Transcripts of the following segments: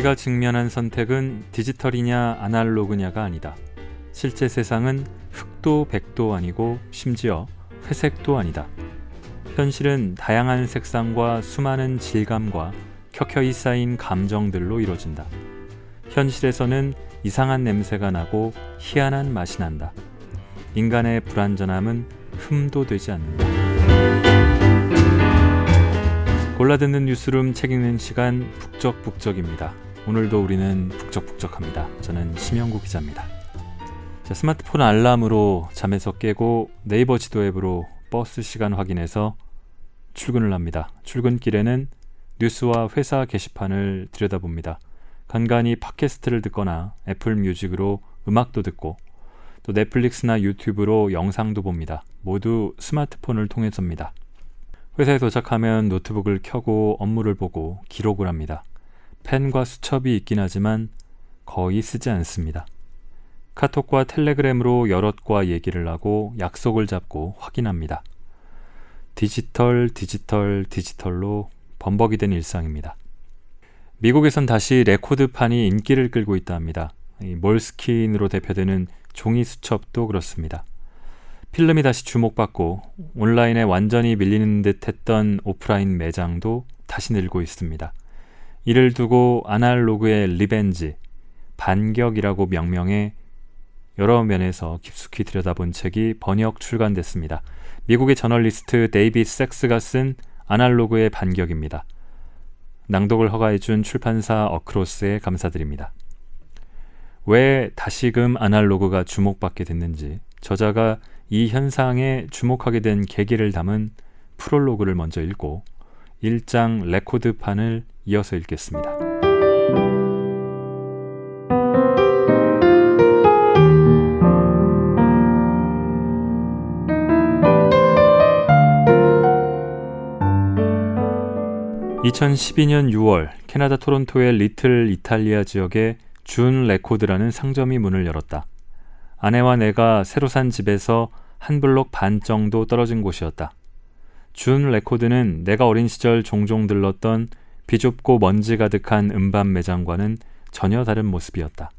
우리가 직면한 선택은 디지털이냐 아날로그냐가 아니다. 실제 세상은 흑도 백도 아니고 심지어 회색도 아니다. 현실은 다양한 색상과 수많은 질감과 켜켜이 쌓인 감정들로 이루어진다. 현실에서는 이상한 냄새가 나고 희한한 맛이 난다. 인간의 불완전함은 흠도 되지 않는다. 골라듣는 뉴스룸 책 읽는 시간 북적북적입니다. 오늘도 우리는 북적북적합니다. 저는 심영구 기자입니다. 자, 스마트폰 알람으로 잠에서 깨고 네이버 지도 앱으로 버스 시간 확인해서 출근을 합니다. 출근길에는 뉴스와 회사 게시판을 들여다봅니다. 간간히 팟캐스트를 듣거나 애플 뮤직으로 음악도 듣고 또 넷플릭스나 유튜브로 영상도 봅니다. 모두 스마트폰을 통해서입니다. 회사에 도착하면 노트북을 켜고 업무를 보고 기록을 합니다. 펜과 수첩이 있긴 하지만 거의 쓰지 않습니다. 카톡과 텔레그램으로 여럿과 얘기를 하고 약속을 잡고 확인합니다. 디지털, 디지털, 디지털로 범벅이 된 일상입니다. 미국에선 다시 레코드판이 인기를 끌고 있다 합니다. 몰스킨으로 대표되는 종이 수첩도 그렇습니다. 필름이 다시 주목받고 온라인에 완전히 밀리는 듯 했던 오프라인 매장도 다시 늘고 있습니다. 이를 두고 아날로그의 revenge, 반격이라고 명명해 여러 면에서 깊숙이 들여다본 책이 번역 출간됐습니다. 미국의 저널리스트 데이빗 섹스가 쓴 아날로그의 반격입니다. 낭독을 허가해준 출판사 어크로스에 감사드립니다. 왜 다시금 아날로그가 주목받게 됐는지 저자가 이 현상에 주목하게 된 계기를 담은 프롤로그를 먼저 읽고 1장 레코드판을 이어서 읽겠습니다. (2012년 6월) 캐나다 토론토의 리틀 이탈리아 지역에 준 레코드라는 상점이 문을 열었다. 아내와 내가 새로 산 집에서 한 블록 반 정도 떨어진 곳이었다. 준 레코드는 내가 어린 시절 종종 들렀던 비좁고 먼지 가득한 음반 매장과는 전혀 다른 모습이었다.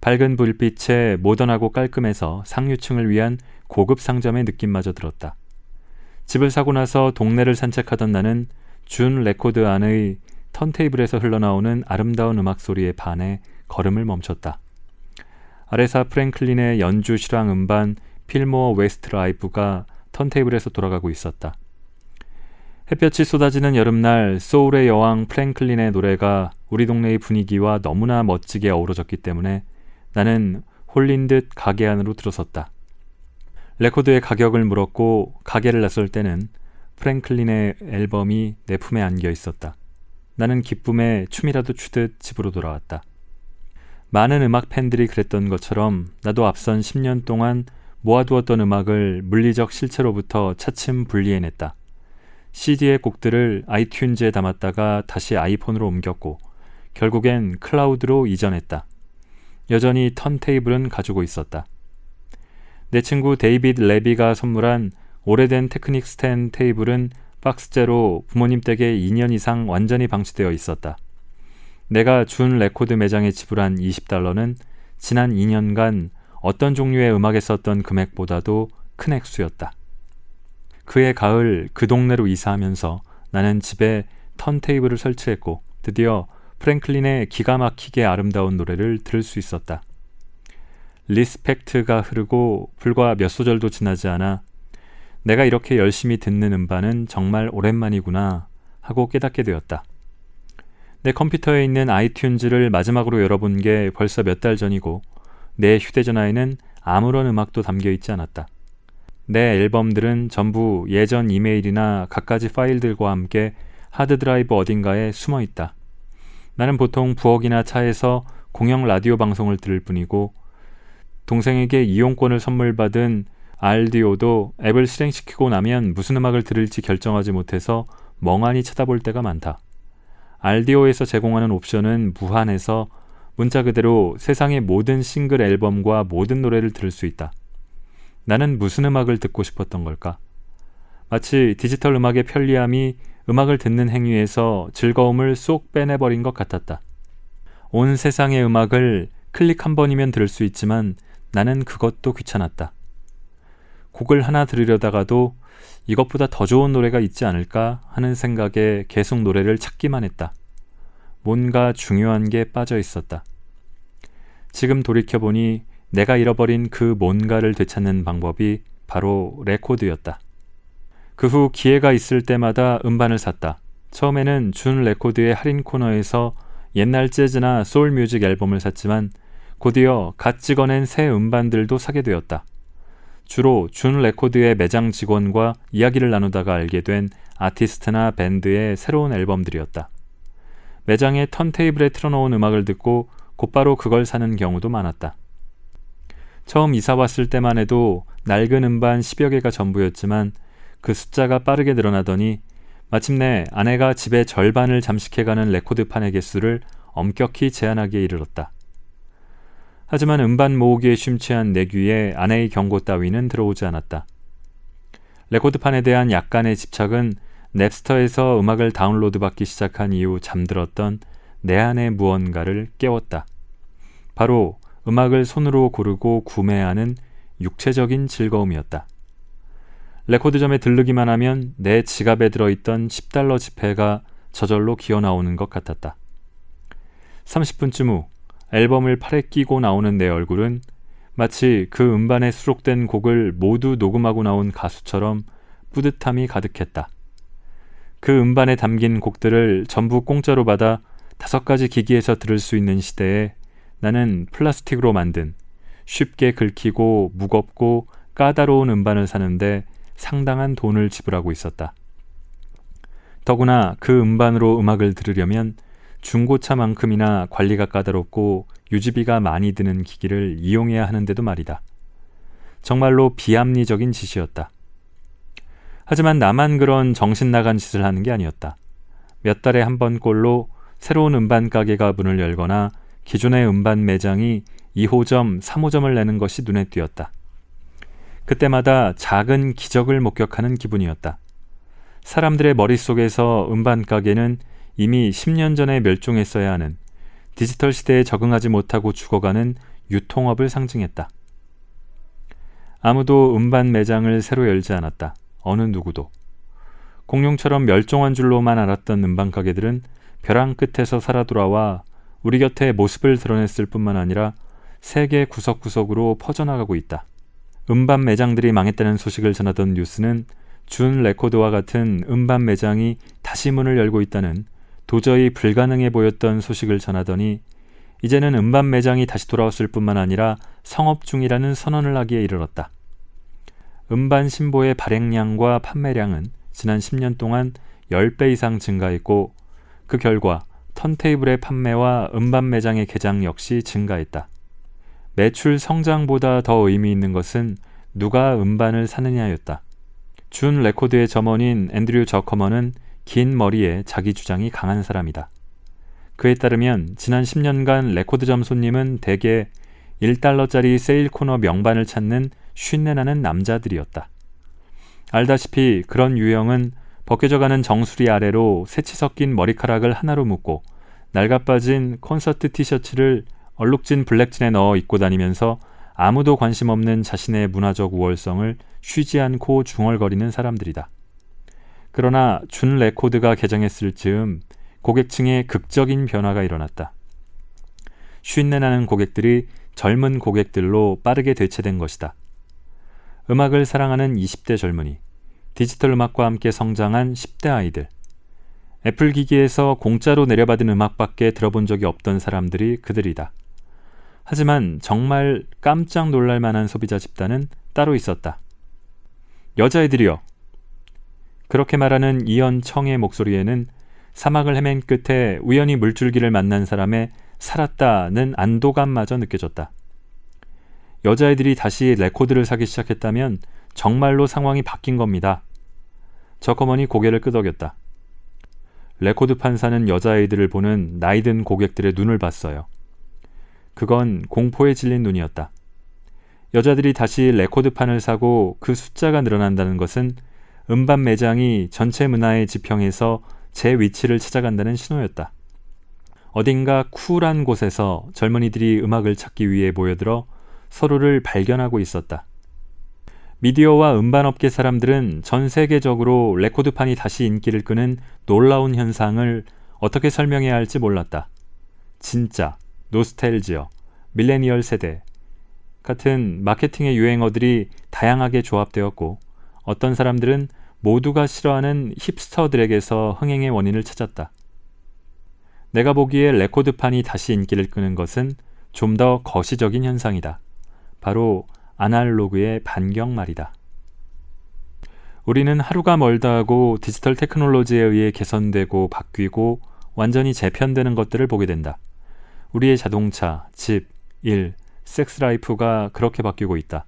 밝은 불빛에 모던하고 깔끔해서 상류층을 위한 고급 상점의 느낌마저 들었다. 집을 사고 나서 동네를 산책하던 나는 준 레코드 안의 턴테이블에서 흘러나오는 아름다운 음악 소리에 반해 걸음을 멈췄다. 아레사 프랭클린의 연주 실황 음반 필모어 웨스트 라이브가 턴테이블에서 돌아가고 있었다. 햇볕이 쏟아지는 여름날 소울의 여왕 프랭클린의 노래가 우리 동네의 분위기와 너무나 멋지게 어우러졌기 때문에 나는 홀린 듯 가게 안으로 들어섰다. 레코드의 가격을 물었고 가게를 나설 때는 프랭클린의 앨범이 내 품에 안겨 있었다. 나는 기쁨에 춤이라도 추듯 집으로 돌아왔다. 많은 음악 팬들이 그랬던 것처럼 나도 앞선 10년 동안 모아두었던 음악을 물리적 실체로부터 차츰 분리해냈다. CD의 곡들을 아이튠즈에 담았다가 다시 아이폰으로 옮겼고 결국엔 클라우드로 이전했다. 여전히 턴테이블은 가지고 있었다. 내 친구 데이빗 레비가 선물한 오래된 테크닉스 턴테이블은 박스째로 부모님 댁에 2년 이상 완전히 방치되어 있었다. 내가 준 레코드 매장에 지불한 20달러는 지난 2년간 어떤 종류의 음악에 썼던 금액보다도 큰 액수였다. 그해 가을 그 동네로 이사하면서 나는 집에 턴테이블을 설치했고 드디어 프랭클린의 기가 막히게 아름다운 노래를 들을 수 있었다. Respect가 흐르고 불과 몇 소절도 지나지 않아 내가 이렇게 열심히 듣는 음반은 정말 오랜만이구나 하고 깨닫게 되었다. 내 컴퓨터에 있는 아이튠즈를 마지막으로 열어본 게 벌써 몇 달 전이고 내 휴대전화에는 아무런 음악도 담겨 있지 않았다. 내 앨범들은 전부 예전 이메일이나 갖가지 파일들과 함께 하드드라이브 어딘가에 숨어 있다. 나는 보통 부엌이나 차에서 공영 라디오 방송을 들을 뿐이고 동생에게 이용권을 선물 받은 알디오도 앱을 실행시키고 나면 무슨 음악을 들을지 결정하지 못해서 멍하니 쳐다볼 때가 많다. 알디오에서 제공하는 옵션은 무한해서 문자 그대로 세상의 모든 싱글 앨범과 모든 노래를 들을 수 있다. 나는 무슨 음악을 듣고 싶었던 걸까? 마치 디지털 음악의 편리함이 음악을 듣는 행위에서 즐거움을 쏙 빼내버린 것 같았다. 온 세상의 음악을 클릭 한 번이면 들을 수 있지만 나는 그것도 귀찮았다. 곡을 하나 들으려다가도 이것보다 더 좋은 노래가 있지 않을까 하는 생각에 계속 노래를 찾기만 했다. 뭔가 중요한 게 빠져 있었다. 지금 돌이켜보니 내가 잃어버린 그 뭔가를 되찾는 방법이 바로 레코드였다. 그 후 기회가 있을 때마다 음반을 샀다. 처음에는 준 레코드의 할인 코너에서 옛날 재즈나 소울 뮤직 앨범을 샀지만 곧이어 갓 찍어낸 새 음반들도 사게 되었다. 주로 준 레코드의 매장 직원과 이야기를 나누다가 알게 된 아티스트나 밴드의 새로운 앨범들이었다. 매장에 턴테이블에 틀어놓은 음악을 듣고 곧바로 그걸 사는 경우도 많았다. 처음 이사 왔을 때만 해도 낡은 음반 10여 개가 전부였지만 그 숫자가 빠르게 늘어나더니 마침내 아내가 집의 절반을 잠식해가는 레코드판의 개수를 엄격히 제한하기에 이르렀다. 하지만 음반 모으기에 심취한 내 귀에 아내의 경고 따위는 들어오지 않았다. 레코드판에 대한 약간의 집착은 넵스터에서 음악을 다운로드 받기 시작한 이후 잠들었던 내 안의 무언가를 깨웠다. 바로 음악을 손으로 고르고 구매하는 육체적인 즐거움이었다. 레코드점에 들르기만 하면 내 지갑에 들어있던 10달러 지폐가 저절로 기어 나오는 것 같았다. 30분쯤 후 앨범을 팔에 끼고 나오는 내 얼굴은 마치 그 음반에 수록된 곡을 모두 녹음하고 나온 가수처럼 뿌듯함이 가득했다. 그 음반에 담긴 곡들을 전부 공짜로 받아 다섯 가지 기기에서 들을 수 있는 시대에 나는 플라스틱으로 만든 쉽게 긁히고 무겁고 까다로운 음반을 사는데 상당한 돈을 지불하고 있었다. 더구나 그 음반으로 음악을 들으려면 중고차만큼이나 관리가 까다롭고 유지비가 많이 드는 기기를 이용해야 하는데도 말이다. 정말로 비합리적인 짓이었다. 하지만 나만 그런 정신 나간 짓을 하는 게 아니었다. 몇 달에 한 번 꼴로 새로운 음반 가게가 문을 열거나 기존의 음반 매장이 2호점, 3호점을 내는 것이 눈에 띄었다. 그때마다 작은 기적을 목격하는 기분이었다. 사람들의 머릿속에서 음반 가게는 이미 10년 전에 멸종했어야 하는 디지털 시대에 적응하지 못하고 죽어가는 유통업을 상징했다. 아무도 음반 매장을 새로 열지 않았다. 어느 누구도. 공룡처럼 멸종한 줄로만 알았던 음반 가게들은 벼랑 끝에서 살아 돌아와 우리 곁에 모습을 드러냈을 뿐만 아니라 세계 구석구석으로 퍼져나가고 있다. 음반 매장들이 망했다는 소식을 전하던 뉴스는 준 레코드와 같은 음반 매장이 다시 문을 열고 있다는 도저히 불가능해 보였던 소식을 전하더니 이제는 음반 매장이 다시 돌아왔을 뿐만 아니라 성업 중이라는 선언을 하기에 이르렀다. 음반 신보의 발행량과 판매량은 지난 10년 동안 10배 이상 증가했고 그 결과 턴테이블의 판매와 음반 매장의 개장 역시 증가했다. 매출 성장보다 더 의미 있는 것은 누가 음반을 사느냐였다. 준 레코드의 점원인 앤드류 저커먼은 긴 머리에 자기 주장이 강한 사람이다. 그에 따르면 지난 10년간 레코드점 손님은 대개 1달러짜리 세일 코너 명반을 찾는 쉰내나는 남자들이었다. 알다시피 그런 유형은 벗겨져가는 정수리 아래로 새치 섞인 머리카락을 하나로 묶고 낡아빠진 콘서트 티셔츠를 얼룩진 블랙진에 넣어 입고 다니면서 아무도 관심 없는 자신의 문화적 우월성을 쉬지 않고 중얼거리는 사람들이다. 그러나 준 레코드가 개장했을 즈음 고객층에 극적인 변화가 일어났다. 쉰내 나는 고객들이 젊은 고객들로 빠르게 대체된 것이다. 음악을 사랑하는 20대 젊은이, 디지털 음악과 함께 성장한 10대 아이들, 애플 기기에서 공짜로 내려받은 음악밖에 들어본 적이 없던 사람들이 그들이다. 하지만 정말 깜짝 놀랄 만한 소비자 집단은 따로 있었다. 여자애들이요. 그렇게 말하는 이언 청의 목소리에는 사막을 헤맨 끝에 우연히 물줄기를 만난 사람의 살았다는 안도감마저 느껴졌다. 여자애들이 다시 레코드를 사기 시작했다면 정말로 상황이 바뀐 겁니다. 저커먼이 고개를 끄덕였다. 레코드판 사는 여자아이들을 보는 나이든 고객들의 눈을 봤어요. 그건 공포에 질린 눈이었다. 여자들이 다시 레코드판을 사고 그 숫자가 늘어난다는 것은 음반 매장이 전체 문화의 지평에서 제 위치를 찾아간다는 신호였다. 어딘가 쿨한 곳에서 젊은이들이 음악을 찾기 위해 모여들어 서로를 발견하고 있었다. 미디어와 음반업계 사람들은 전 세계적으로 레코드판이 다시 인기를 끄는 놀라운 현상을 어떻게 설명해야 할지 몰랐다. 진짜, 노스탤지어, 밀레니얼 세대 같은 마케팅의 유행어들이 다양하게 조합되었고 어떤 사람들은 모두가 싫어하는 힙스터들에게서 흥행의 원인을 찾았다. 내가 보기에 레코드판이 다시 인기를 끄는 것은 좀 더 거시적인 현상이다. 바로 아날로그의 반격 말이다. 우리는 하루가 멀다 하고 디지털 테크놀로지에 의해 개선되고 바뀌고 완전히 재편되는 것들을 보게 된다. 우리의 자동차, 집, 일, 섹스 라이프가 그렇게 바뀌고 있다.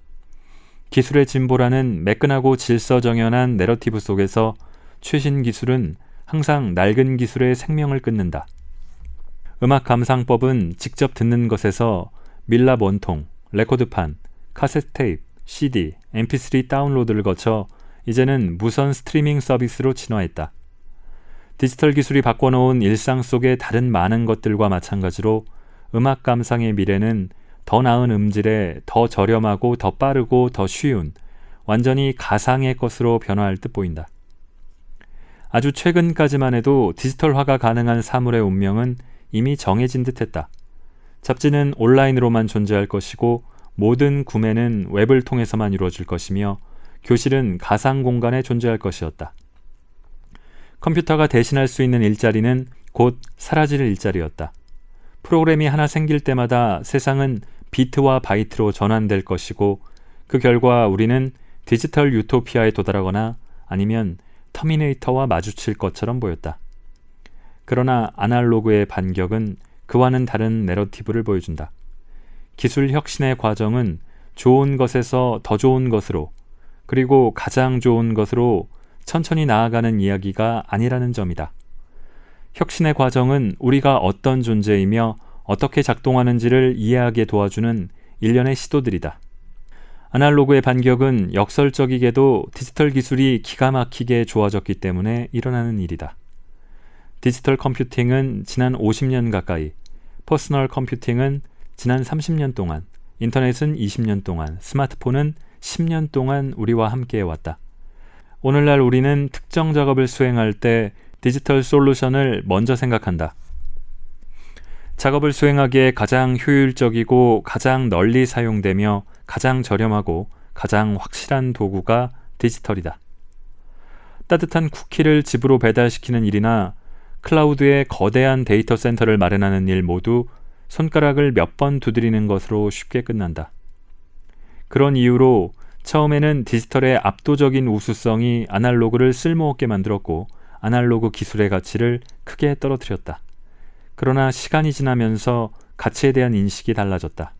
기술의 진보라는 매끈하고 질서정연한 내러티브 속에서 최신 기술은 항상 낡은 기술의 생명을 끊는다. 음악 감상법은 직접 듣는 것에서 밀랍 원통, 레코드판, 카세트 테이프, CD, mp3 다운로드를 거쳐 이제는 무선 스트리밍 서비스로 진화했다. 디지털 기술이 바꿔놓은 일상 속의 다른 많은 것들과 마찬가지로 음악 감상의 미래는 더 나은 음질에 더 저렴하고 더 빠르고 더 쉬운 완전히 가상의 것으로 변화할 듯 보인다. 아주 최근까지만 해도 디지털화가 가능한 사물의 운명은 이미 정해진 듯 했다. 잡지는 온라인으로만 존재할 것이고 모든 구매는 웹을 통해서만 이루어질 것이며 교실은 가상 공간에 존재할 것이었다. 컴퓨터가 대신할 수 있는 일자리는 곧 사라질 일자리였다. 프로그램이 하나 생길 때마다 세상은 비트와 바이트로 전환될 것이고 그 결과 우리는 디지털 유토피아에 도달하거나 아니면 터미네이터와 마주칠 것처럼 보였다. 그러나 아날로그의 반격은 그와는 다른 내러티브를 보여준다. 기술 혁신의 과정은 좋은 것에서 더 좋은 것으로 그리고 가장 좋은 것으로 천천히 나아가는 이야기가 아니라는 점이다. 혁신의 과정은 우리가 어떤 존재이며 어떻게 작동하는지를 이해하게 도와주는 일련의 시도들이다. 아날로그의 반격은 역설적이게도 디지털 기술이 기가 막히게 좋아졌기 때문에 일어나는 일이다. 디지털 컴퓨팅은 지난 50년 가까이, 퍼스널 컴퓨팅은 지난 30년 동안, 인터넷은 20년 동안, 스마트폰은 10년 동안 우리와 함께 해왔다. 오늘날 우리는 특정 작업을 수행할 때 디지털 솔루션을 먼저 생각한다. 작업을 수행하기에 가장 효율적이고 가장 널리 사용되며 가장 저렴하고 가장 확실한 도구가 디지털이다. 따뜻한 쿠키를 집으로 배달시키는 일이나 클라우드에 거대한 데이터 센터를 마련하는 일 모두 손가락을 몇 번 두드리는 것으로 쉽게 끝난다. 그런 이유로 처음에는 디지털의 압도적인 우수성이 아날로그를 쓸모없게 만들었고 아날로그 기술의 가치를 크게 떨어뜨렸다. 그러나 시간이 지나면서 가치에 대한 인식이 달라졌다.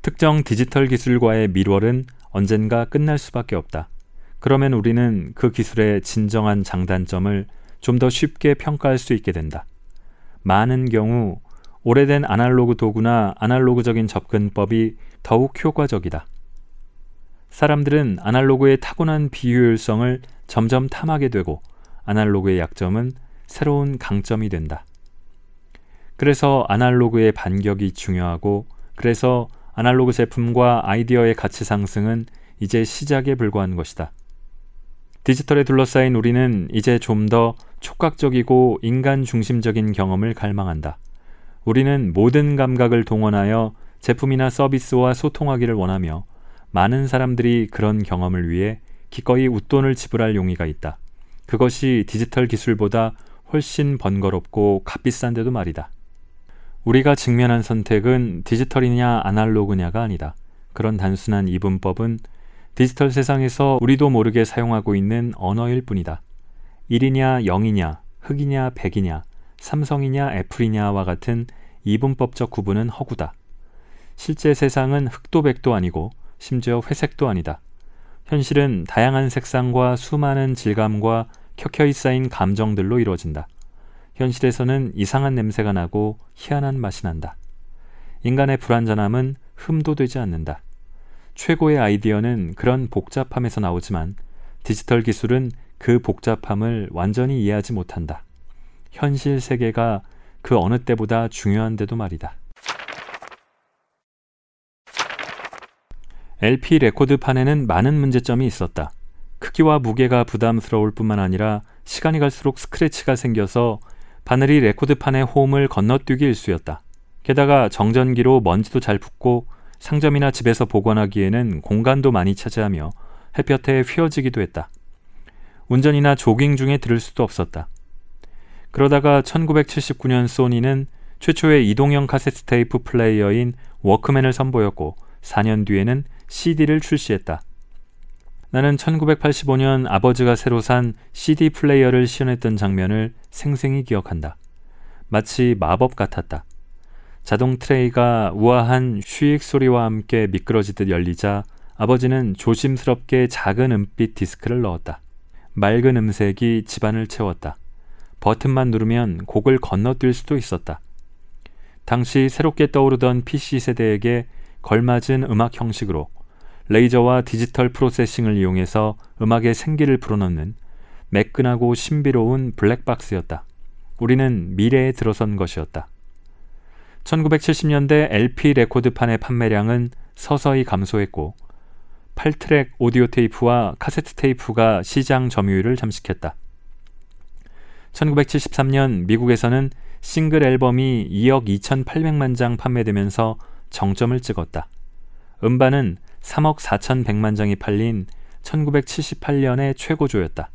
특정 디지털 기술과의 밀월은 언젠가 끝날 수밖에 없다. 그러면 우리는 그 기술의 진정한 장단점을 좀 더 쉽게 평가할 수 있게 된다. 많은 경우 오래된 아날로그 도구나 아날로그적인 접근법이 더욱 효과적이다. 사람들은 아날로그의 타고난 비효율성을 점점 탐하게 되고 아날로그의 약점은 새로운 강점이 된다. 그래서 아날로그의 반격이 중요하고 그래서 아날로그 제품과 아이디어의 가치 상승은 이제 시작에 불과한 것이다. 디지털에 둘러싸인 우리는 이제 좀 더 촉각적이고 인간 중심적인 경험을 갈망한다. 우리는 모든 감각을 동원하여 제품이나 서비스와 소통하기를 원하며 많은 사람들이 그런 경험을 위해 기꺼이 웃돈을 지불할 용의가 있다. 그것이 디지털 기술보다 훨씬 번거롭고 값비싼데도 말이다. 우리가 직면한 선택은 디지털이냐 아날로그냐가 아니다. 그런 단순한 이분법은 디지털 세상에서 우리도 모르게 사용하고 있는 언어일 뿐이다. 1이냐 0이냐, 흑이냐 백이냐, 삼성이냐 애플이냐와 같은 이분법적 구분은 허구다. 실제 세상은 흑도 백도 아니고 심지어 회색도 아니다. 현실은 다양한 색상과 수많은 질감과 켜켜이 쌓인 감정들로 이루어진다. 현실에서는 이상한 냄새가 나고 희한한 맛이 난다. 인간의 불완전함은 흠도 되지 않는다. 최고의 아이디어는 그런 복잡함에서 나오지만 디지털 기술은 그 복잡함을 완전히 이해하지 못한다. 현실 세계가 그 어느 때보다 중요한데도 말이다. LP 레코드판에는 많은 문제점이 있었다. 크기와 무게가 부담스러울 뿐만 아니라 시간이 갈수록 스크래치가 생겨서 바늘이 레코드판의 홈을 건너뛰기 일쑤였다. 게다가 정전기로 먼지도 잘 붙고 상점이나 집에서 보관하기에는 공간도 많이 차지하며 햇볕에 휘어지기도 했다. 운전이나 조깅 중에 들을 수도 없었다. 그러다가 1979년 소니는 최초의 이동형 카세트 테이프 플레이어인 워크맨을 선보였고 4년 뒤에는 CD를 출시했다. 나는 1985년 아버지가 새로 산 CD 플레이어를 시연했던 장면을 생생히 기억한다. 마치 마법 같았다. 자동 트레이가 우아한 쉬익 소리와 함께 미끄러지듯 열리자 아버지는 조심스럽게 작은 은빛 디스크를 넣었다. 맑은 음색이 집안을 채웠다. 버튼만 누르면 곡을 건너뛸 수도 있었다. 당시 새롭게 떠오르던 PC 세대에게 걸맞은 음악 형식으로 레이저와 디지털 프로세싱을 이용해서 음악에 생기를 불어넣는 매끈하고 신비로운 블랙박스였다. 우리는 미래에 들어선 것이었다. 1970년대 LP 레코드판의 판매량은 서서히 감소했고 8트랙 오디오 테이프와 카세트 테이프가 시장 점유율을 잠식했다. 1973년 미국에서는 싱글 앨범이 2억 2,800만 장 판매되면서 정점을 찍었다. 음반은 3억 4,100만 장이 팔린 1978년의 최고조였다.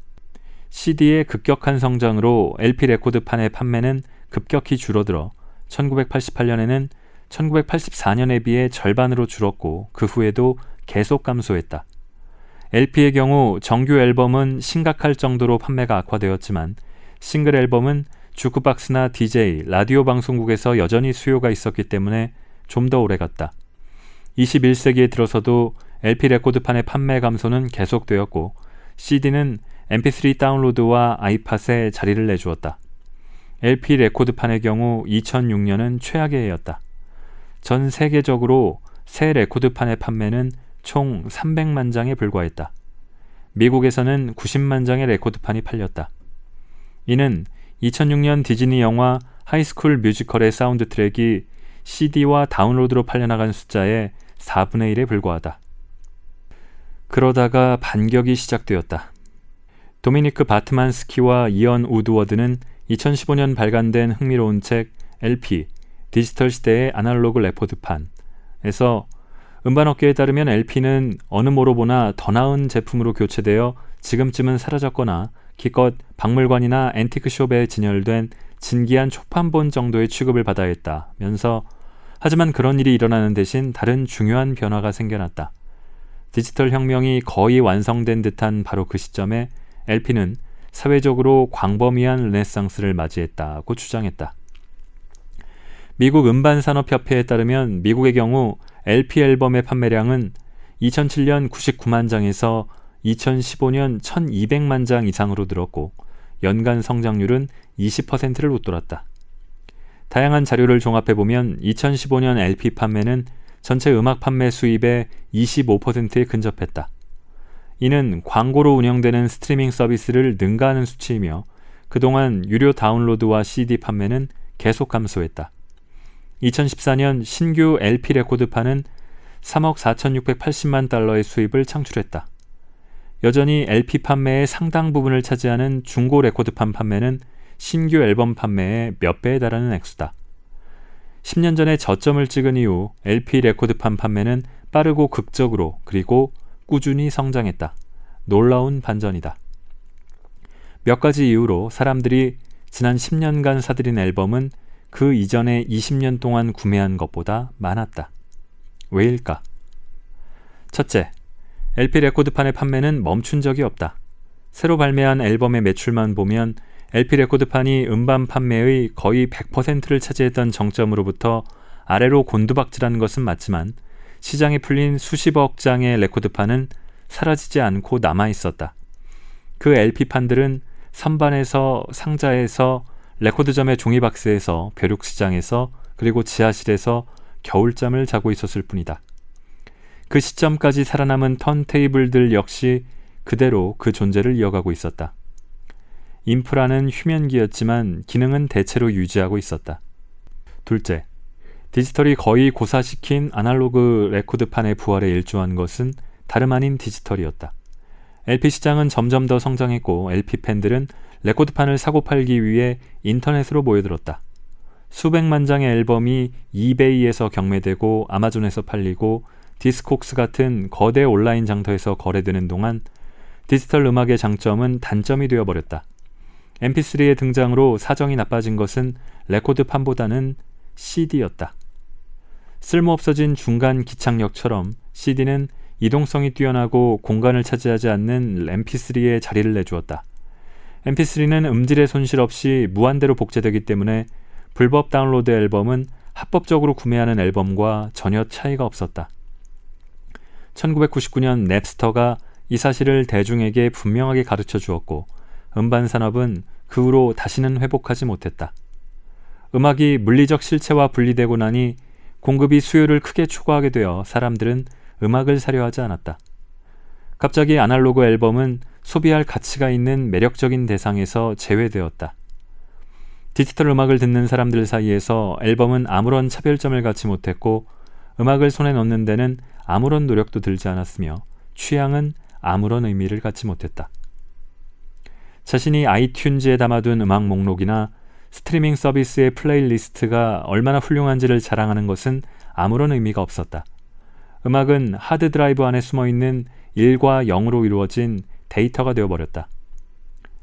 CD의 급격한 성장으로 LP 레코드판의 판매는 급격히 줄어들어 1988년에는 1984년에 비해 절반으로 줄었고 그 후에도 계속 감소했다. LP의 경우 정규 앨범은 심각할 정도로 판매가 악화되었지만 싱글 앨범은 주크박스나 DJ, 라디오 방송국에서 여전히 수요가 있었기 때문에 좀 더 오래 갔다. 21세기에 들어서도 LP 레코드판의 판매 감소는 계속되었고 CD는 MP3 다운로드와 아이팟에 자리를 내주었다. LP 레코드판의 경우 2006년은 최악의 해였다. 전 세계적으로 새 레코드판의 판매는 총 300만 장에 불과했다. 미국에서는 90만 장의 레코드판이 팔렸다. 이는 2006년 디즈니 영화 하이스쿨 뮤지컬의 사운드 트랙이 CD와 다운로드로 팔려나간 숫자의 4분의 1에 불과하다. 그러다가 반격이 시작되었다. 도미니크 바트만스키와 이언 우드워드는 2015년 발간된 흥미로운 책 LP 디지털 시대의 아날로그 레코드판에서 음반 업계에 따르면 LP는 어느 모로 보나 더 나은 제품으로 교체되어 지금쯤은 사라졌거나 기껏 박물관이나 앤티크숍에 진열된 진기한 초판본 정도의 취급을 받아야 했다면서 하지만 그런 일이 일어나는 대신 다른 중요한 변화가 생겨났다. 디지털 혁명이 거의 완성된 듯한 바로 그 시점에 LP는 사회적으로 광범위한 르네상스를 맞이했다고 주장했다. 미국 음반산업협회에 따르면 미국의 경우 LP 앨범의 판매량은 2007년 99만 장에서 2015년 1200만 장 이상으로 늘었고 연간 성장률은 20%를 웃돌았다. 다양한 자료를 종합해 보면 2015년 LP 판매는 전체 음악 판매 수입의 25%에 근접했다. 이는 광고로 운영되는 스트리밍 서비스를 능가하는 수치이며 그동안 유료 다운로드와 CD 판매는 계속 감소했다. 2014년 신규 LP 레코드판은 3억 4,680만 달러의 수입을 창출했다. 여전히 LP 판매의 상당 부분을 차지하는 중고 레코드판 판매는 신규 앨범 판매의 몇 배에 달하는 액수다. 10년 전에 저점을 찍은 이후 LP 레코드판 판매는 빠르고 극적으로 그리고 꾸준히 성장했다. 놀라운 반전이다. 몇 가지 이유로 사람들이 지난 10년간 사들인 앨범은 그 이전에 20년 동안 구매한 것보다 많았다. 왜일까? 첫째, LP 레코드판의 판매는 멈춘 적이 없다. 새로 발매한 앨범의 매출만 보면 LP 레코드판이 음반 판매의 거의 100%를 차지했던 정점으로부터 아래로 곤두박질한 것은 맞지만 시장에 풀린 수십억 장의 레코드판은 사라지지 않고 남아 있었다. 그 LP판들은 선반에서 상자에서 레코드점의 종이박스에서 벼룩시장에서 그리고 지하실에서 겨울잠을 자고 있었을 뿐이다. 그 시점까지 살아남은 턴테이블들 역시 그대로 그 존재를 이어가고 있었다. 인프라는 휴면기였지만 기능은 대체로 유지하고 있었다. 둘째, 디지털이 거의 고사시킨 아날로그 레코드판의 부활에 일조한 것은 다름 아닌 디지털이었다. LP 시장은 점점 더 성장했고 LP 팬들은 레코드판을 사고 팔기 위해 인터넷으로 모여들었다. 수백만 장의 앨범이 이베이에서 경매되고 아마존에서 팔리고 디스코그스 같은 거대 온라인 장터에서 거래되는 동안 디지털 음악의 장점은 단점이 되어버렸다. mp3의 등장으로 사정이 나빠진 것은 레코드판보다는 CD였다. 쓸모없어진 중간 기착력처럼 CD는 이동성이 뛰어나고 공간을 차지하지 않는 mp3의 자리를 내주었다. mp3는 음질의 손실 없이 무한대로 복제되기 때문에 불법 다운로드 앨범은 합법적으로 구매하는 앨범과 전혀 차이가 없었다. 1999년 넵스터가 이 사실을 대중에게 분명하게 가르쳐 주었고 음반 산업은 그 후로 다시는 회복하지 못했다. 음악이 물리적 실체와 분리되고 나니 공급이 수요를 크게 초과하게 되어 사람들은 음악을 사려 하지 않았다. 갑자기 아날로그 앨범은 소비할 가치가 있는 매력적인 대상에서 제외되었다. 디지털 음악을 듣는 사람들 사이에서 앨범은 아무런 차별점을 갖지 못했고 음악을 손에 넣는 데는 아무런 노력도 들지 않았으며 취향은 아무런 의미를 갖지 못했다. 자신이 아이튠즈에 담아둔 음악 목록이나 스트리밍 서비스의 플레이리스트가 얼마나 훌륭한지를 자랑하는 것은 아무런 의미가 없었다. 음악은 하드 드라이브 안에 숨어 있는 1과 0으로 이루어진 데이터가 되어버렸다.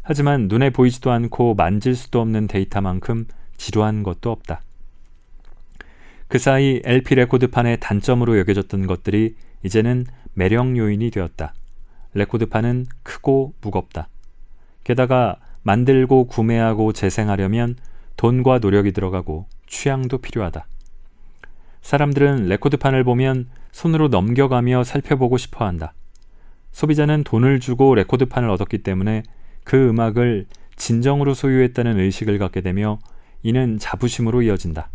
하지만 눈에 보이지도 않고 만질 수도 없는 데이터만큼 지루한 것도 없다. 그 사이 LP 레코드판의 단점으로 여겨졌던 것들이 이제는 매력 요인이 되었다. 레코드판은 크고 무겁다. 게다가 만들고 구매하고 재생하려면 돈과 노력이 들어가고 취향도 필요하다. 사람들은 레코드판을 보면 손으로 넘겨가며 살펴보고 싶어 한다. 소비자는 돈을 주고 레코드판을 얻었기 때문에 그 음악을 진정으로 소유했다는 의식을 갖게 되며 이는 자부심으로 이어진다.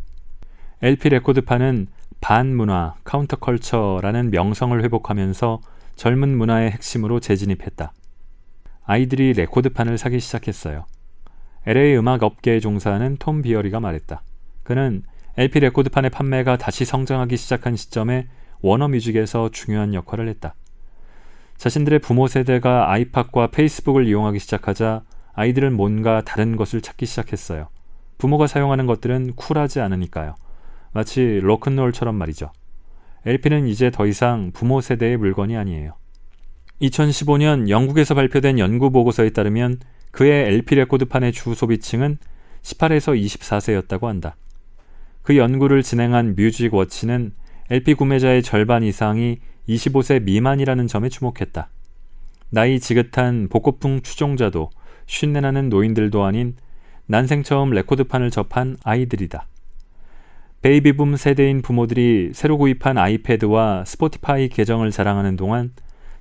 LP 레코드판은 반문화, counterculture라는 명성을 회복하면서 젊은 문화의 핵심으로 재진입했다. 아이들이 레코드판을 사기 시작했어요. LA 음악 업계에 종사하는 톰 비어리가 말했다. 그는 LP 레코드판의 판매가 다시 성장하기 시작한 시점에 워너뮤직에서 중요한 역할을 했다. 자신들의 부모 세대가 아이팟과 페이스북을 이용하기 시작하자 아이들은 뭔가 다른 것을 찾기 시작했어요. 부모가 사용하는 것들은 쿨하지 않으니까요. 마치 로큰롤처럼 말이죠. LP는 이제 더 이상 부모 세대의 물건이 아니에요. 2015년 영국에서 발표된 연구 보고서에 따르면 그해 LP 레코드판의 주 소비층은 18에서 24세였다고 한다. 그 연구를 진행한 뮤직 워치는 LP 구매자의 절반 이상이 25세 미만이라는 점에 주목했다. 나이 지긋한 복고풍 추종자도 쉰내나는 노인들도 아닌 난생 처음 레코드판을 접한 아이들이다. 베이비붐 세대인 부모들이 새로 구입한 아이패드와 스포티파이 계정을 자랑하는 동안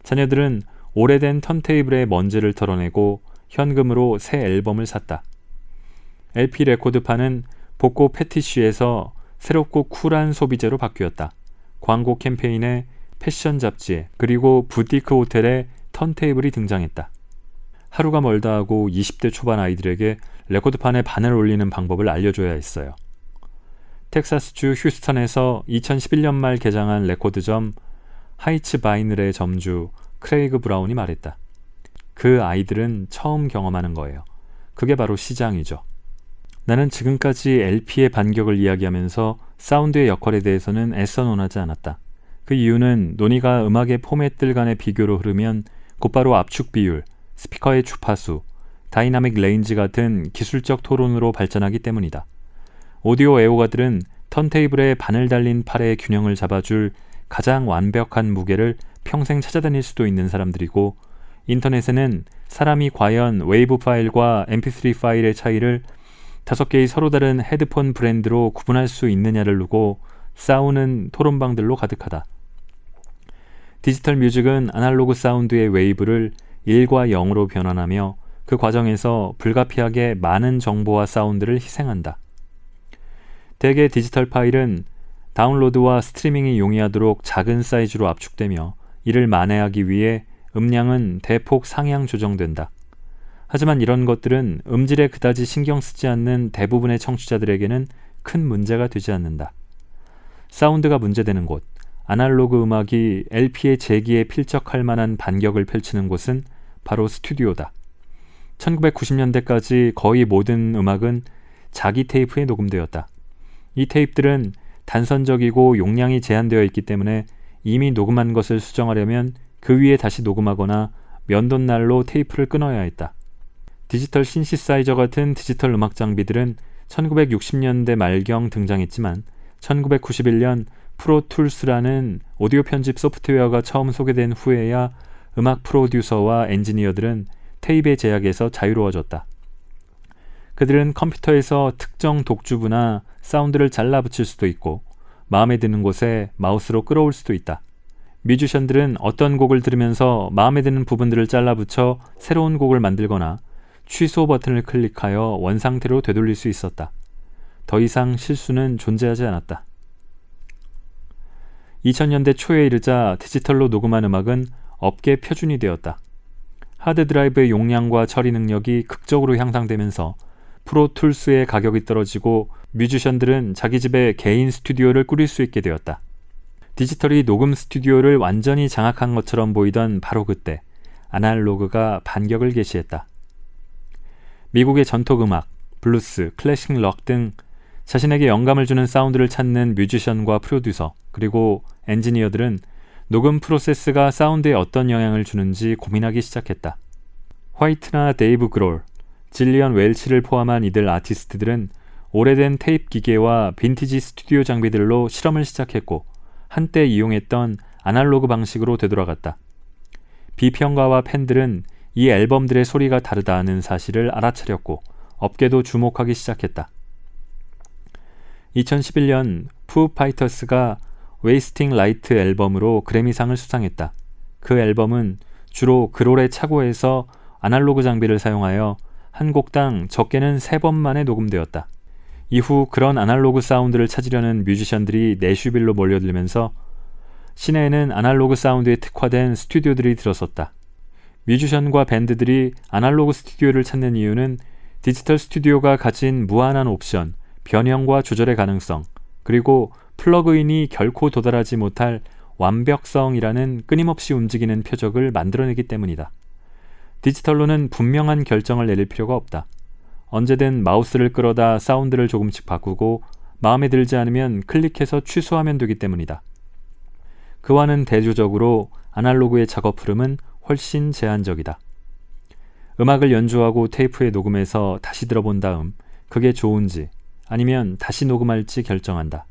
자녀들은 오래된 턴테이블의 먼지를 털어내고 현금으로 새 앨범을 샀다. LP 레코드판은 복고 페티시에서 새롭고 쿨한 소비재로 바뀌었다. 광고 캠페인에 패션 잡지에 그리고 부티크 호텔에 턴테이블이 등장했다. 하루가 멀다 하고 20대 초반 아이들에게 레코드판에 바늘 올리는 방법을 알려줘야 했어요. 텍사스주 휴스턴에서 2011년 말 개장한 레코드점 하이츠 바이닐의 점주 크레이그 브라운이 말했다. 그 아이들은 처음 경험하는 거예요. 그게 바로 시장이죠. 나는 지금까지 LP의 반격을 이야기하면서 사운드의 역할에 대해서는 애써 논하지 않았다. 그 이유는 논의가 음악의 포맷들 간의 비교로 흐르면 곧바로 압축 비율, 스피커의 주파수, dynamic range 같은 기술적 토론으로 발전하기 때문이다. 오디오 애호가들은 턴테이블에 바늘 달린 팔의 균형을 잡아줄 가장 완벽한 무게를 평생 찾아다닐 수도 있는 사람들이고 인터넷에는 사람이 과연 웨이브 파일과 mp3 파일의 차이를 다섯 개의 서로 다른 헤드폰 브랜드로 구분할 수 있느냐를 두고 싸우는 토론방들로 가득하다. 디지털 뮤직은 아날로그 사운드의 웨이브를 1과 0으로 변환하며 그 과정에서 불가피하게 많은 정보와 사운드를 희생한다. 대개 디지털 파일은 다운로드와 스트리밍이 용이하도록 작은 사이즈로 압축되며 이를 만회하기 위해 음량은 대폭 상향 조정된다. 하지만 이런 것들은 음질에 그다지 신경 쓰지 않는 대부분의 청취자들에게는 큰 문제가 되지 않는다. 사운드가 문제되는 곳, 아날로그 음악이 LP의 재기에 필적할 만한 반격을 펼치는 곳은 바로 스튜디오다. 1990년대까지 거의 모든 음악은 자기 테이프에 녹음되었다. 이 테이프들은 단선적이고 용량이 제한되어 있기 때문에 이미 녹음한 것을 수정하려면 그 위에 다시 녹음하거나 면도날로 테이프를 끊어야 했다. 디지털 신시사이저 같은 디지털 음악 장비들은 1960년대 말경 등장했지만 1991년 프로툴스라는 오디오 편집 소프트웨어가 처음 소개된 후에야 음악 프로듀서와 엔지니어들은 테이프의 제약에서 자유로워졌다. 그들은 컴퓨터에서 특정 독주부나 사운드를 잘라 붙일 수도 있고 마음에 드는 곳에 마우스로 끌어올 수도 있다. 뮤지션들은 어떤 곡을 들으면서 마음에 드는 부분들을 잘라 붙여 새로운 곡을 만들거나 취소 버튼을 클릭하여 원상태로 되돌릴 수 있었다. 더 이상 실수는 존재하지 않았다. 2000년대 초에 이르자 디지털로 녹음한 음악은 업계 표준이 되었다. 하드드라이브의 용량과 처리 능력이 극적으로 향상되면서 프로툴스의 가격이 떨어지고 뮤지션들은 자기 집에 개인 스튜디오를 꾸릴 수 있게 되었다. 디지털이 녹음 스튜디오를 완전히 장악한 것처럼 보이던 바로 그때 아날로그가 반격을 개시했다. 미국의 전통 음악, 블루스, 클래식 록 등 자신에게 영감을 주는 사운드를 찾는 뮤지션과 프로듀서, 그리고 엔지니어들은 녹음 프로세스가 사운드에 어떤 영향을 주는지 고민하기 시작했다. 화이트나 데이브 그롤, 질리언 웰치를 포함한 이들 아티스트들은 오래된 테이프 기계와 빈티지 스튜디오 장비들로 실험을 시작했고 한때 이용했던 아날로그 방식으로 되돌아갔다. 비평가와 팬들은 이 앨범들의 소리가 다르다는 사실을 알아차렸고 업계도 주목하기 시작했다. 2011년 푸 파이터스가 웨이스팅 라이트 앨범으로 그래미상을 수상했다. 그 앨범은 주로 그롤의 차고에서 아날로그 장비를 사용하여 한 곡당 적게는 3번 만에 녹음되었다. 이후 그런 아날로그 사운드를 찾으려는 뮤지션들이 내슈빌로 몰려들면서 시내에는 아날로그 사운드에 특화된 스튜디오들이 들어섰다. 뮤지션과 밴드들이 아날로그 스튜디오를 찾는 이유는 디지털 스튜디오가 가진 무한한 옵션, 변형과 조절의 가능성, 그리고 플러그인이 결코 도달하지 못할 완벽성이라는 끊임없이 움직이는 표적을 만들어내기 때문이다. 디지털로는 분명한 결정을 내릴 필요가 없다. 언제든 마우스를 끌어다 사운드를 조금씩 바꾸고 마음에 들지 않으면 클릭해서 취소하면 되기 때문이다. 그와는 대조적으로 아날로그의 작업 흐름은 훨씬 제한적이다. 음악을 연주하고 테이프에 녹음해서 다시 들어본 다음 그게 좋은지 아니면 다시 녹음할지 결정한다.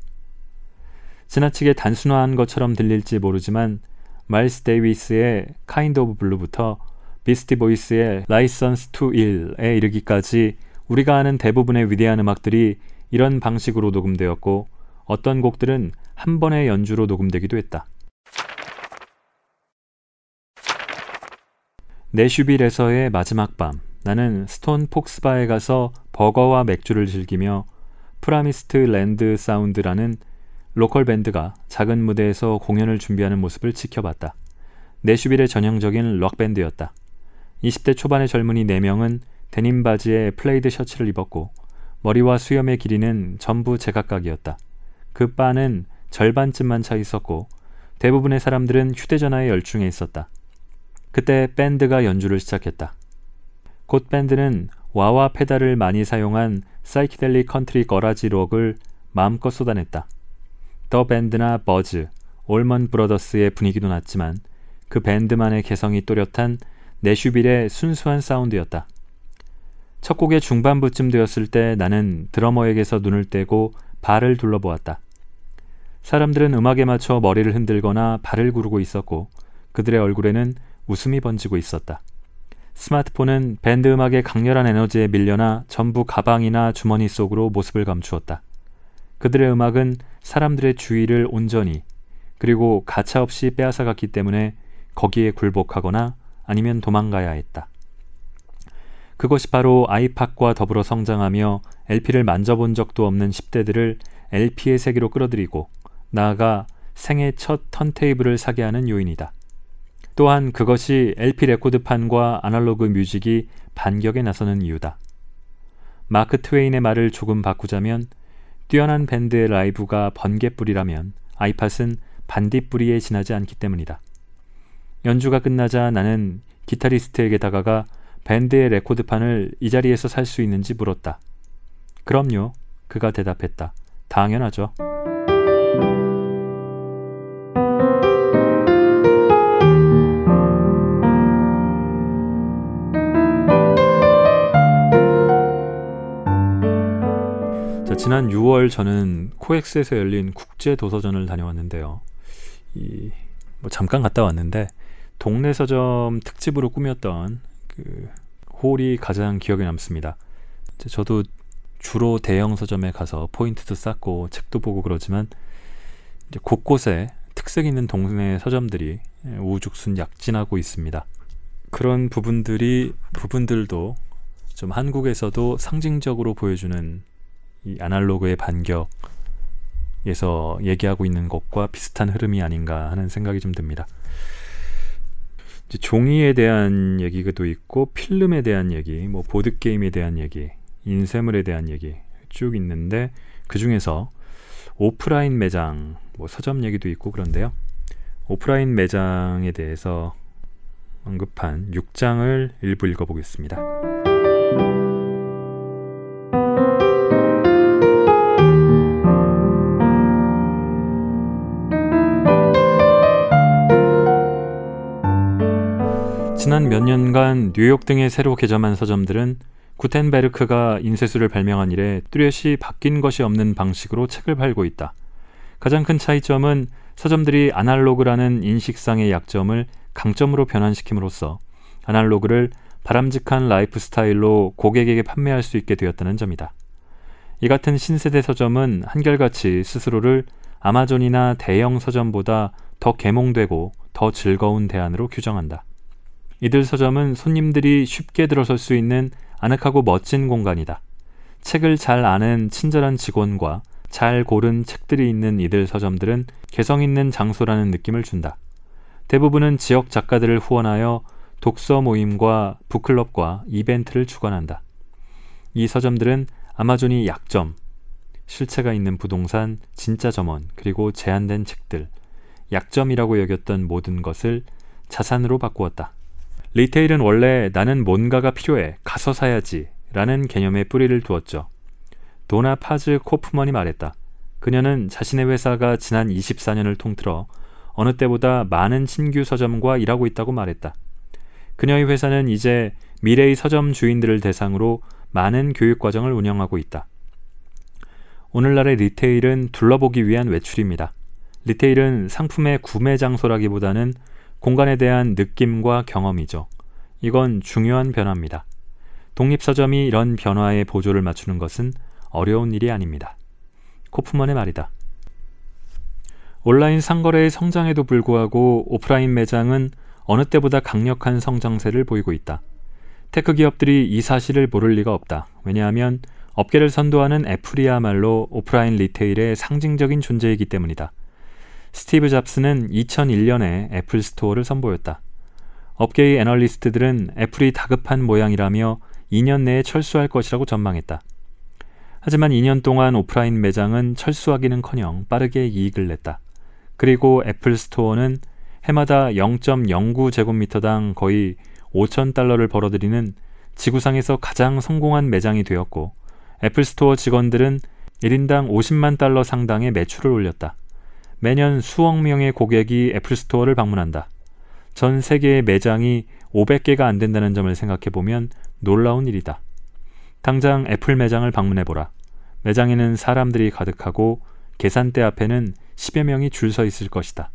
지나치게 단순화한 것처럼 들릴지 모르지만 마일스 데이비스의 Kind of Blue부터 비스티 보이스의 License to Ill에 이르기까지 우리가 아는 대부분의 위대한 음악들이 이런 방식으로 녹음되었고 어떤 곡들은 한 번의 연주로 녹음되기도 했다. 내슈빌에서의 마지막 밤 나는 스톤 폭스바에 가서 버거와 맥주를 즐기며 프라미스트 랜드 사운드라는 local 밴드가 작은 무대에서 공연을 준비하는 모습을 지켜봤다. 내슈빌의 전형적인 록밴드였다. 20대 초반의 젊은이 4명은 데님 바지에 plaid 셔츠를 입었고 머리와 수염의 길이는 전부 제각각이었다. 그 바는 절반쯤만 차 있었고 대부분의 사람들은 휴대전화에 열중해 있었다. 그때 밴드가 연주를 시작했다. 곧 밴드는 wah-wah 페달을 많이 사용한 사이키델리 컨트리 garage 록을 마음껏 쏟아냈다. 더 밴드나 버즈, 올먼 브러더스의 분위기도 났지만 그 밴드만의 개성이 또렷한 내슈빌의 순수한 사운드였다. 첫 곡의 중반부쯤 되었을 때 나는 드러머에게서 눈을 떼고 발을 둘러보았다. 사람들은 음악에 맞춰 머리를 흔들거나 발을 구르고 있었고 그들의 얼굴에는 웃음이 번지고 있었다. 스마트폰은 밴드 음악의 강렬한 에너지에 밀려나 전부 가방이나 주머니 속으로 모습을 감추었다. 그들의 음악은 사람들의 주의를 온전히 그리고 가차없이 빼앗아갔기 때문에 거기에 굴복하거나 아니면 도망가야 했다. 그것이 바로 아이팟과 더불어 성장하며 LP를 만져본 적도 없는 10대들을 LP의 세계로 끌어들이고 나아가 생애 첫 턴테이블을 사게 하는 요인이다. 또한 그것이 LP 레코드판과 아날로그 뮤직이 반격에 나서는 이유다. 마크 트웨인의 말을 조금 바꾸자면 뛰어난 밴드의 라이브가 번갯불이라면 아이팟은 반딧불이에 지나지 않기 때문이다. 연주가 끝나자 나는 기타리스트에게 다가가 밴드의 레코드판을 이 자리에서 살 수 있는지 물었다. 그럼요. 그가 대답했다. 당연하죠. 자, 지난 6월 저는 코엑스에서 열린 국제 도서전을 다녀왔는데요. 이, 뭐 잠깐 갔다 왔는데 동네 서점 특집으로 꾸몄던 그 홀이 가장 기억에 남습니다. 저도 주로 대형 서점에 가서 포인트도 쌓고 책도 보고 그러지만 곳곳에 특색 있는 동네 서점들이 우죽순 약진하고 있습니다. 그런 부분들이 부분들도 좀 한국에서도 상징적으로 보여주는 이 아날로그의 반격에서 얘기하고 있는 것과 비슷한 흐름이 아닌가 하는 생각이 좀 듭니다. 종이에 대한 얘기도 있고 필름에 대한 얘기, 뭐 보드 게임에 대한 얘기, 인쇄물에 대한 얘기 쭉 있는데 그 중에서 오프라인 매장, 뭐 서점 얘기도 있고 그런데요. 오프라인 매장에 대해서 언급한 6장을 일부 읽어보겠습니다. 지난 몇 년간 뉴욕 등의 새로 개점한 서점들은 구텐베르크가 인쇄술을 발명한 이래 뚜렷이 바뀐 것이 없는 방식으로 책을 팔고 있다. 가장 큰 차이점은 서점들이 아날로그라는 인식상의 약점을 강점으로 변환시킴으로써 아날로그를 바람직한 라이프 스타일로 고객에게 판매할 수 있게 되었다는 점이다. 이 같은 신세대 서점은 한결같이 스스로를 아마존이나 대형 서점보다 더 개몽되고 더 즐거운 대안으로 규정한다. 이들 서점은 손님들이 쉽게 들어설 수 있는 아늑하고 멋진 공간이다. 책을 잘 아는 친절한 직원과 잘 고른 책들이 있는 이들 서점들은 개성 있는 장소라는 느낌을 준다. 대부분은 지역 작가들을 후원하여 독서 모임과 북클럽과 이벤트를 주관한다. 이 서점들은 아마존이 약점, 실체가 있는 부동산, 진짜 점원, 그리고 제한된 책들, 약점이라고 여겼던 모든 것을 자산으로 바꾸었다. 리테일은 원래 나는 뭔가가 필요해, 가서 사야지 라는 개념에 뿌리를 두었죠. 도나 파즈 코프먼이 말했다. 그녀는 자신의 회사가 지난 24년을 통틀어 어느 때보다 많은 신규 서점과 일하고 있다고 말했다. 그녀의 회사는 이제 미래의 서점 주인들을 대상으로 많은 교육 과정을 운영하고 있다. 오늘날의 리테일은 둘러보기 위한 외출입니다. 리테일은 상품의 구매 장소라기보다는 공간에 대한 느낌과 경험이죠. 이건 중요한 변화입니다. 독립서점이 이런 변화에 보조를 맞추는 것은 어려운 일이 아닙니다. 코프먼의 말이다. 온라인 상거래의 성장에도 불구하고 오프라인 매장은 어느 때보다 강력한 성장세를 보이고 있다. tech 기업들이 이 사실을 모를 리가 없다. 왜냐하면 업계를 선도하는 애플이야말로 오프라인 retail의 상징적인 존재이기 때문이다. 스티브 잡스는 2001년에 애플 스토어를 선보였다. 업계의 애널리스트들은 애플이 다급한 모양이라며 2년 내에 철수할 것이라고 전망했다. 하지만 2년 동안 오프라인 매장은 철수하기는커녕 빠르게 이익을 냈다. 그리고 애플 스토어는 해마다 0.09제곱미터당 거의 5천 달러를 벌어들이는 지구상에서 가장 성공한 매장이 되었고 애플 스토어 직원들은 1인당 50만 달러 상당의 매출을 올렸다. 매년 수억 명의 고객이 애플 스토어를 방문한다. 전 세계의 매장이 500개가 안 된다는 점을 생각해 보면 놀라운 일이다. 당장 애플 매장을 방문해 보라. 매장에는 사람들이 가득하고 계산대 앞에는 10여 명이 줄 서 있을 것이다.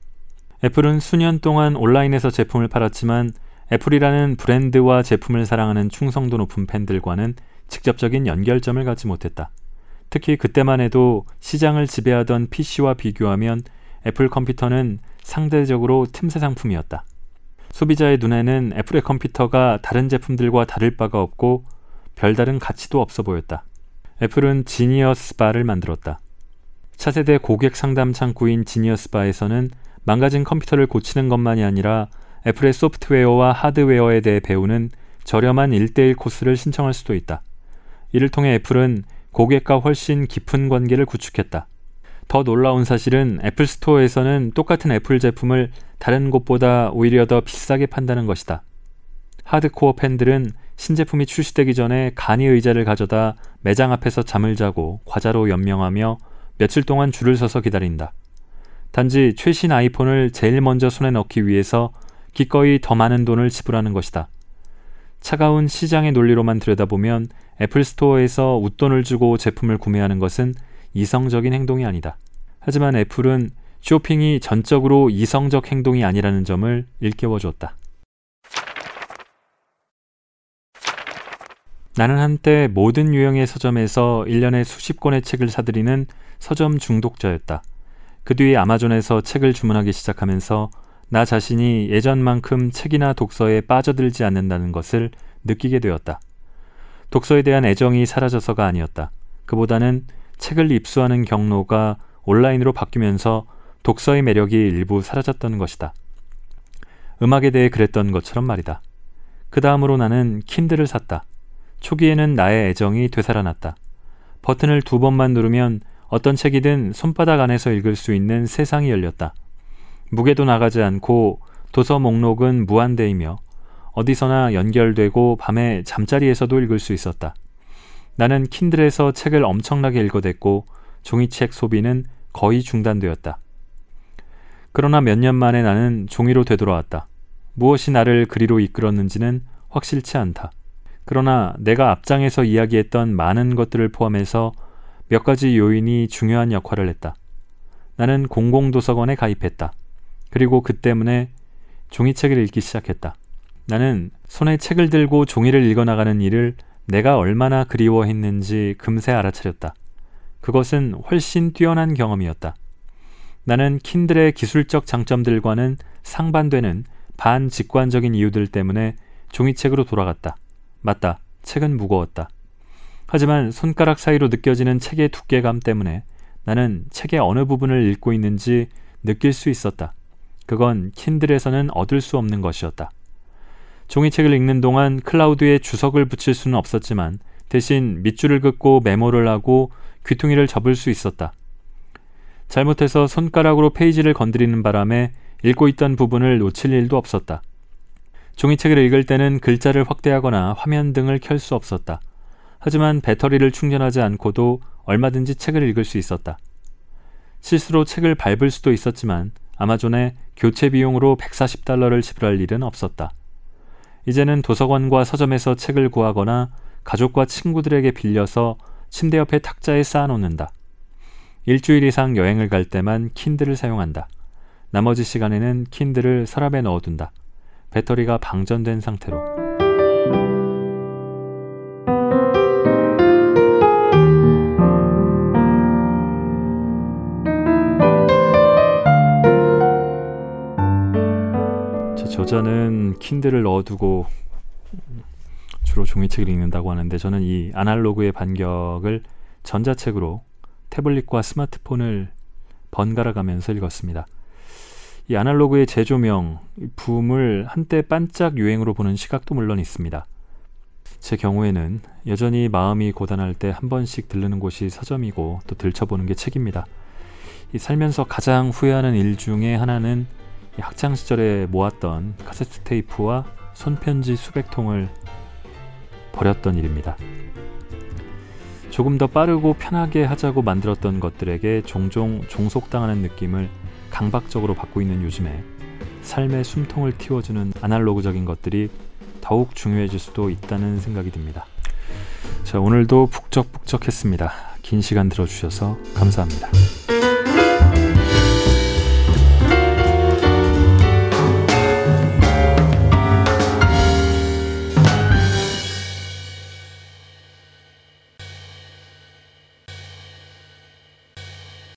애플은 수년 동안 온라인에서 제품을 팔았지만 애플이라는 브랜드와 제품을 사랑하는 충성도 높은 팬들과는 직접적인 연결점을 갖지 못했다. 특히 그때만 해도 시장을 지배하던 PC와 비교하면 애플 컴퓨터는 상대적으로 틈새 상품이었다. 소비자의 눈에는 애플의 컴퓨터가 다른 제품들과 다를 바가 없고 별다른 가치도 없어 보였다. 애플은 지니어스 바를 만들었다. 차세대 고객 상담 창구인 지니어스 바에서는 망가진 컴퓨터를 고치는 것만이 아니라 애플의 소프트웨어와 하드웨어에 대해 배우는 저렴한 1대1 코스를 신청할 수도 있다. 이를 통해 애플은 고객과 훨씬 깊은 관계를 구축했다. 더 놀라운 사실은 애플 스토어에서는 똑같은 애플 제품을 다른 곳보다 오히려 더 비싸게 판다는 것이다. 하드코어 팬들은 신제품이 출시되기 전에 간이 의자를 가져다 매장 앞에서 잠을 자고 과자로 연명하며 며칠 동안 줄을 서서 기다린다. 단지 최신 아이폰을 제일 먼저 손에 넣기 위해서 기꺼이 더 많은 돈을 지불하는 것이다. 차가운 시장의 논리로만 들여다보면 애플 스토어에서 웃돈을 주고 제품을 구매하는 것은 이성적인 행동이 아니다. 하지만 애플은 쇼핑이 전적으로 이성적 행동이 아니라는 점을 일깨워 주었다. 나는 한때 모든 유형의 서점에서 1년에 수십 권의 책을 사들이는 서점 중독자였다. 그 뒤에 아마존에서 책을 주문하기 시작하면서 나 자신이 예전만큼 책이나 독서에 빠져들지 않는다는 것을 느끼게 되었다. 독서에 대한 애정이 사라져서가 아니었다. 그보다는 책을 입수하는 경로가 온라인으로 바뀌면서 독서의 매력이 일부 사라졌던 것이다. 음악에 대해 그랬던 것처럼 말이다. 그 다음으로 나는 킨들을 샀다. 초기에는 나의 애정이 되살아났다. 버튼을 두 번만 누르면 어떤 책이든 손바닥 안에서 읽을 수 있는 세상이 열렸다. 무게도 나가지 않고 도서 목록은 무한대이며 어디서나 연결되고 밤에 잠자리에서도 읽을 수 있었다. 나는 킨들에서 책을 엄청나게 읽어댔고 종이책 소비는 거의 중단되었다. 그러나 몇 년 만에 나는 종이로 되돌아왔다. 무엇이 나를 그리로 이끌었는지는 확실치 않다. 그러나 내가 앞장에서 이야기했던 많은 것들을 포함해서 몇 가지 요인이 중요한 역할을 했다. 나는 공공도서관에 가입했다. 그리고 그 때문에 종이책을 읽기 시작했다. 나는 손에 책을 들고 종이를 읽어나가는 일을 내가 얼마나 그리워했는지 금세 알아차렸다. 그것은 훨씬 뛰어난 경험이었다. 나는 킨들의 기술적 장점들과는 상반되는 반직관적인 이유들 때문에 종이책으로 돌아갔다. 맞다. 책은 무거웠다. 하지만 손가락 사이로 느껴지는 책의 두께감 때문에 나는 책의 어느 부분을 읽고 있는지 느낄 수 있었다. 그건 킨들에서는 얻을 수 없는 것이었다. 종이책을 읽는 동안 클라우드에 주석을 붙일 수는 없었지만 대신 밑줄을 긋고 메모를 하고 귀퉁이를 접을 수 있었다. 잘못해서 손가락으로 페이지를 건드리는 바람에 읽고 있던 부분을 놓칠 일도 없었다. 종이책을 읽을 때는 글자를 확대하거나 화면 등을 켤 수 없었다. 하지만 배터리를 충전하지 않고도 얼마든지 책을 읽을 수 있었다. 실수로 책을 밟을 수도 있었지만 아마존에 교체 비용으로 140달러를 지불할 일은 없었다. 이제는 도서관과 서점에서 책을 구하거나 가족과 친구들에게 빌려서 침대 옆에 탁자에 쌓아놓는다. 일주일 이상 여행을 갈 때만 킨들을 사용한다. 나머지 시간에는 킨들을 서랍에 넣어둔다. 배터리가 방전된 상태로. 저자는 킨들을 넣어두고 주로 종이책을 읽는다고 하는데 저는 이 아날로그의 반격을 전자책으로 태블릿과 스마트폰을 번갈아 가면서 읽었습니다. 이 아날로그의 재조명, 붐을 한때 반짝 유행으로 보는 시각도 물론 있습니다. 제 경우에는 여전히 마음이 고단할 때 한 번씩 들르는 곳이 서점이고 또 들춰보는 게 책입니다. 이 살면서 가장 후회하는 일 중에 하나는 학창 시절에 모았던 카세트 테이프와 손편지 수백 통을 버렸던 일입니다. 조금 더 빠르고 편하게 하자고 만들었던 것들에게 종종 종속당하는 느낌을 강박적으로 받고 있는 요즘에 삶의 숨통을 틔워주는 아날로그적인 것들이 더욱 중요해질 수도 있다는 생각이 듭니다. 자, 오늘도 북적북적했습니다. 긴 시간 들어주셔서 감사합니다.